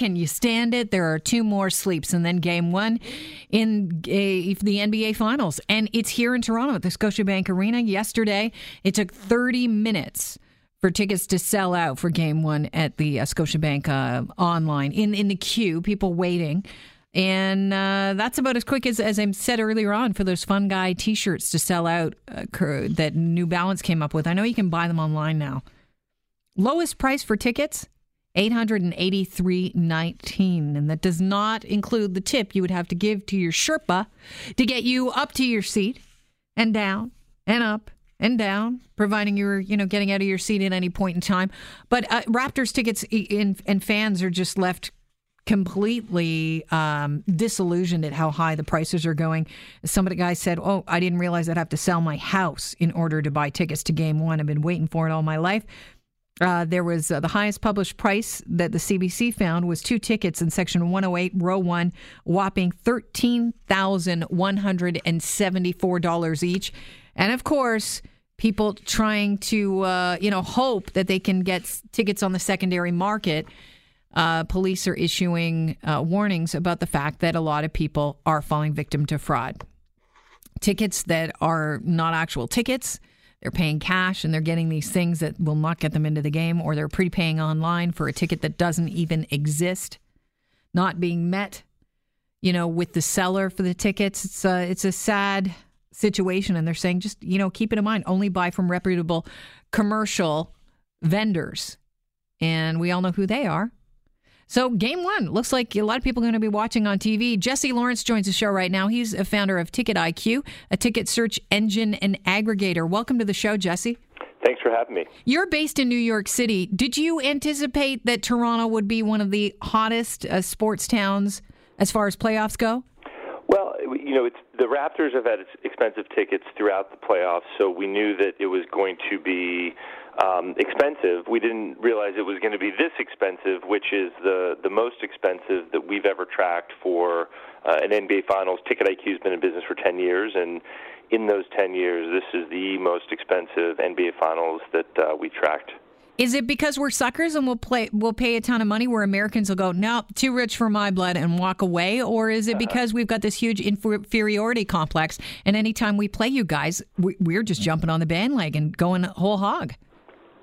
Can you stand it? There are two more sleeps, and then game one in a, the NBA Finals. And it's here in Toronto at the Scotiabank Arena. Yesterday, it took 30 minutes for tickets to sell out for game one at the uh, Scotiabank uh, online in, in the queue, people waiting. And uh, that's about as quick as, as I said earlier on for those fun guy t shirts to sell out uh, that New Balance came up with. I know you can buy them online now. Lowest price for tickets, 883.19 and that does not include the tip you would have to give to your Sherpa to get you up to your seat and down and up and down, providing you're, you know, getting out of your seat at any point in time. But uh, Raptors tickets and fans are just left completely um, disillusioned at how high the prices are going. Some of the guys said, "Oh, I didn't realize I'd have to sell my house in order to buy tickets to Game One. I've been waiting for it all my life." Uh, there was uh, the highest published price that the CBC found was two tickets in section 108, row one, whopping $13,174 each. And of course, people trying to, uh, you know, hope that they can get tickets on the secondary market uh, police are issuing uh, warnings about the fact that a lot of people are falling victim to fraud. Tickets that are not actual tickets, they're paying cash and they're getting these things that will not get them into the game, or they're prepaying online for a ticket that doesn't even exist, not being met, you know, with the seller for the tickets. It's a, it's a sad situation, and they're saying just you know keep it in mind, only buy from reputable commercial vendors, and we all know who they are. So, game one looks like a lot of people are going to be watching on TV. Jesse Lawrence joins the show right now. He's a founder of Ticket IQ, a ticket search engine and aggregator. Welcome to the show, Jesse. Thanks for having me. You're based in New York City. Did you anticipate that Toronto would be one of the hottest uh, sports towns as far as playoffs go? Well, you know, the Raptors have had expensive tickets throughout the playoffs, so we knew that it was going to be um, expensive. We didn't realize it was going to be this expensive, which is the the most expensive that we've ever tracked for uh, an NBA Finals. Ticket IQ has been in business for 10 years, and in those 10 years, this is the most expensive NBA Finals that uh, we tracked. Is it because we're suckers and we'll play we'll pay a ton of money where Americans will go, no, too rich for my blood and walk away? Or is it because we've got this huge inferiority complex and anytime we play you guys, we're just jumping on the bandwagon, going whole hog?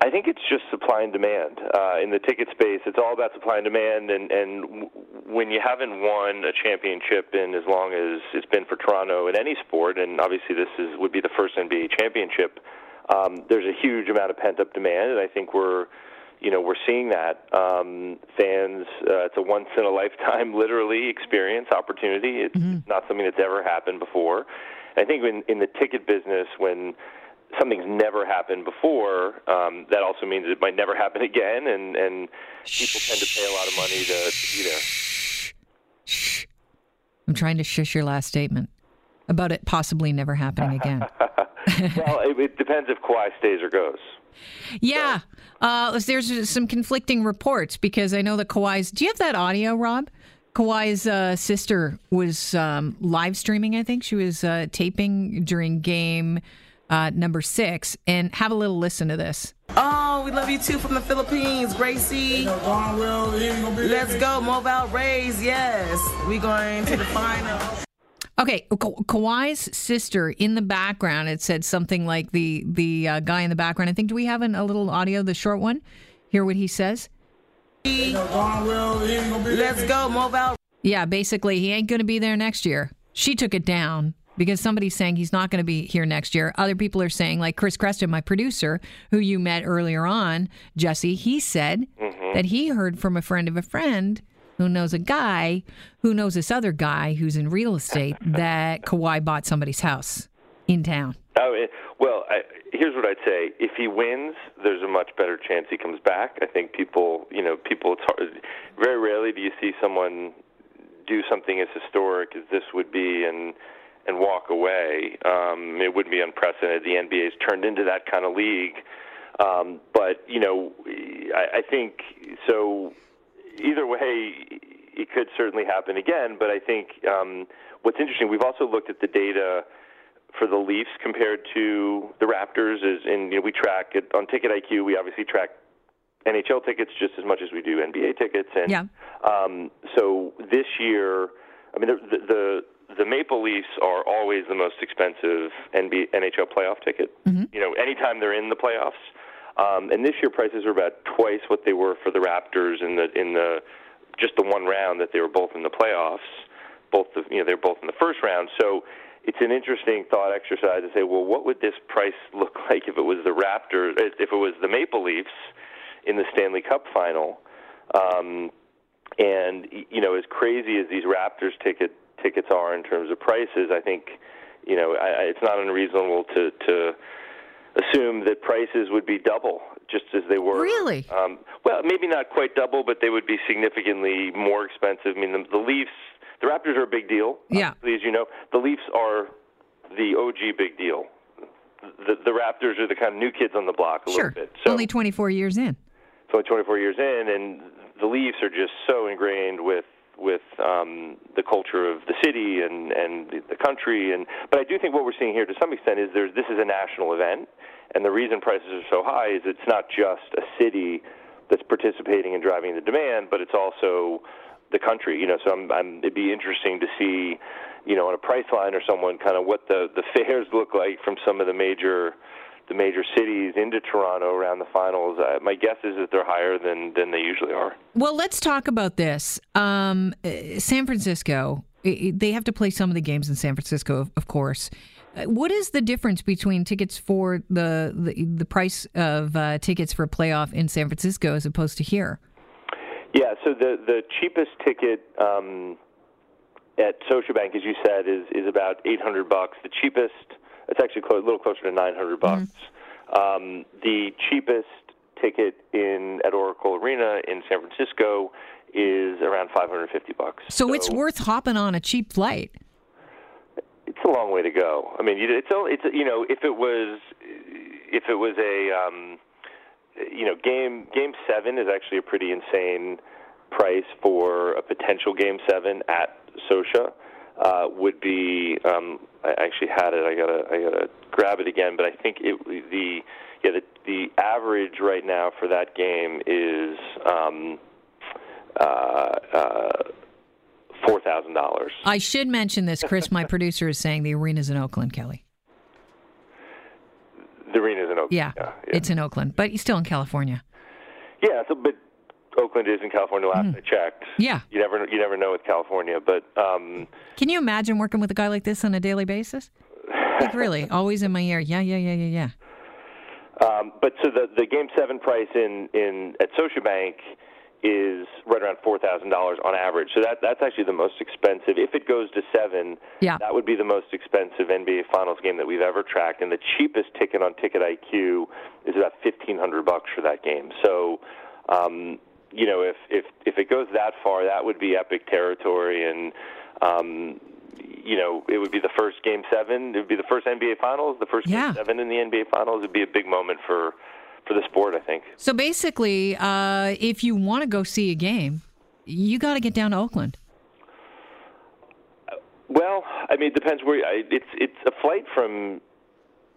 I think it's just supply and demand uh, in the ticket space. It's all about supply and demand, and and w- when you haven't won a championship in as long as it's been for Toronto in any sport, and obviously this is would be the first NBA championship. Um, there's a huge amount of pent up demand, and I think we're you know we're seeing that um, fans. Uh, it's a once in a lifetime, literally, experience opportunity. It's mm-hmm. not something that's ever happened before. I think in, in the ticket business, when something's never happened before, um, that also means it might never happen again, and and people tend to pay a lot of money to, to be there. Shh. I'm trying to shush your last statement about it possibly never happening again. well, it, it, depends if Kawhi stays or goes. Yeah, so. uh, there's some conflicting reports because I know that Kawhi's. Do you have that audio, Rob? Kawhi's uh, sister was um, live streaming. I think she was uh, taping during game uh, number six, and have a little listen to this. Oh, we love you too from the Philippines, Gracie. Let's go, Mobile Rays. Yes, we going to the final. Okay, Ka- Kawhi's sister in the background. It said something like the the uh, guy in the background. I think. Do we have an, a little audio, the short one? Hear what he says. Let's go, Mobile. Yeah, basically, he ain't to be there next year. She took it down because somebody's saying he's not going to be here next year. Other people are saying, like Chris Creston, my producer, who you met earlier on, Jesse, he said mm-hmm. that he heard from a friend of a friend who knows a guy who knows this other guy who's in real estate that Kawhi bought somebody's house in town. Oh, well, I, here's what I'd say: if he wins, there's a much better chance he comes back. I think people, you know, people. It's hard, very rarely do you see someone do something as historic as this would be, and and walk away. Um, it wouldn't be unprecedented. The NBA's turned into that kind of league. Um, but you know, I, I think so. Either way, it could certainly happen again. But I think um, what's interesting, we've also looked at the data for the Leafs compared to the Raptors. Is and you know we track it on Ticket IQ. We obviously track NHL tickets just as much as we do NBA tickets, and Yeah. um, so this year, I mean, the, the the Maple Leafs are always the most expensive NBA, NHL playoff ticket. You know, anytime they're in the playoffs, um, and this year prices are about twice what they were for the Raptors in the in the just the one round that they were both in the playoffs. Both the you know they're both in the first round, so it's an interesting thought exercise to say, well, what would this price look like if it was the Raptors, if it was the Maple Leafs in the Stanley Cup final? Um, and you know, as crazy as these Raptors ticket tickets are in terms of prices, I think you know I, I- it's not unreasonable to to assume that prices would be double just as they were. Really? Um, well, maybe not quite double, but they would be significantly more expensive. I mean, the, the Leafs, the Raptors are a big deal. Yeah. As you know, the Leafs are the OG big deal. The, the Raptors are the kind of new kids on the block a Sure. little bit. So Only 24 years in. it's only 24 years in, and the Leafs are just so ingrained with with um, the culture of the city and and the, the country. And but I do think what we're seeing here, to some extent, is there's this is a national event, and the reason prices are so high is it's not just a city that's participating and driving the demand, but it's also the country. You know, so I'm, I'm it'd be interesting to see, you know, on a Priceline or someone kind of what the the fares look like from some of the major the major cities into Toronto around the finals. Uh, my guess is that they're higher than than they usually are. Well, let's talk about this. Um, uh, San Francisco, they have to play some of the games in San Francisco, of, of course. Uh, What is the difference between tickets for the the, the price of uh, tickets for playoff in San Francisco as opposed to here? Yeah, so the the cheapest ticket um, at Scotiabank, as you said, is is about eight hundred bucks. The cheapest, it's actually clo- a little closer to nine hundred bucks. Um, the cheapest ticket in at Oracle Arena in San Francisco is around five hundred fifty bucks. So, it's worth hopping on a cheap flight. it's a long way to go. I mean, you- it's it's you know, if it was if it was a um, you know game game seven is actually a pretty insane price for a potential game seven at Scotia. Uh, would be um, I actually had it. I gotta I gotta grab it again, but I think it the yeah the the average right now for that game is um, uh, uh, four thousand dollars. I should mention this, Chris. My producer is saying the arena's in Oakland, Kelly. The arena's in Oakland. Yeah, yeah. it's in Oakland, but he's still in California. Yeah, so but Oakland is in California. Last I checked. Yeah. You never you never know with California, but um, Can you imagine working with a guy like this on a daily basis? Like, really, always in my ear. Yeah, yeah, yeah, yeah, yeah. um, but so the the game seven price in in at Scotiabank is right around four thousand dollars on average. So that that's actually the most expensive. If it goes to seven, Yeah. that would be the most expensive NBA Finals game that we've ever tracked. And the cheapest ticket on Ticket IQ is about fifteen hundred bucks for that game. So. Um, you know, if if if it goes that far, that would be epic territory, and um, you know, it would be the first Game Seven. It would be the first NBA Finals, the first Yeah. Game Seven in the NBA Finals. It'd be a big moment for for the sport, I think. So basically, uh, if you want to go see a game, you got to get down to Oakland. Well, I mean, it depends where. I, it's it's a flight from.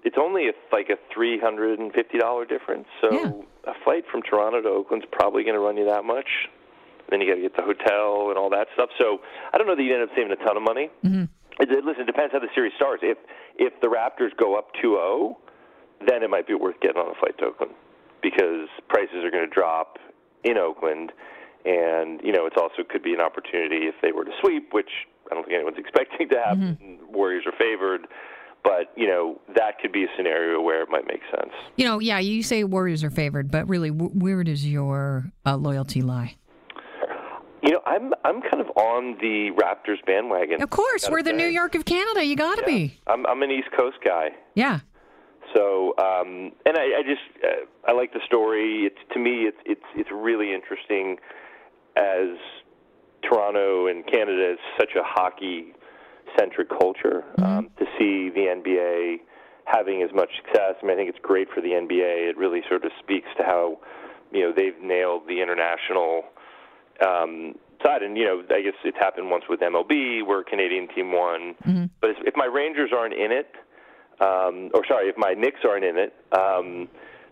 It's only a, like a three hundred and fifty dollar difference. So Yeah. A flight from Toronto to Oakland's probably going to run you that much. Then you got to get the hotel and all that stuff. So I don't know that you end up saving a ton of money. Mm-hmm. It, listen, it depends how the series starts. If if the Raptors go up 2-0, then it might be worth getting on a flight to Oakland because prices are going to drop in Oakland, and you know it's also could be an opportunity if they were to sweep, which I don't think anyone's expecting to happen. Warriors are favored, but you know that could be a scenario where it might make sense. You know, yeah, you say Warriors are favored, but really, where does your uh, loyalty lie? You know, I'm I'm kind of on the Raptors bandwagon. Of course, we're the. New York of Canada. You got to Yeah. be. I'm I'm an East Coast guy. Yeah. So, um, and I, I just uh, I like the story. It's to me, it's it's it's really interesting as Toronto and Canada is such a hockey centric culture um, to see NBA having as much success. I mean, I think it's great for the NBA. It really sort of speaks to how you know they've nailed the international um, side. And you know, I guess it's happened once with MLB where a Canadian team won. But if if my Rangers aren't in it, um, or sorry, if my Knicks aren't in it, um,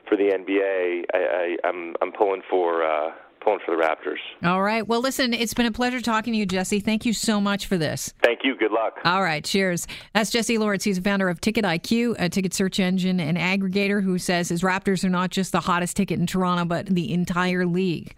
for the NBA, I, I, I'm I'm pulling for. Uh, pulling for the Raptors. All right. Well, listen, it's been a pleasure talking to you, Jesse. Thank you so much for this. Thank you. Good luck. All right. Cheers. That's Jesse Lawrence. He's a founder of Ticket IQ, a ticket search engine and aggregator who says his Raptors are not just the hottest ticket in Toronto, but the entire league.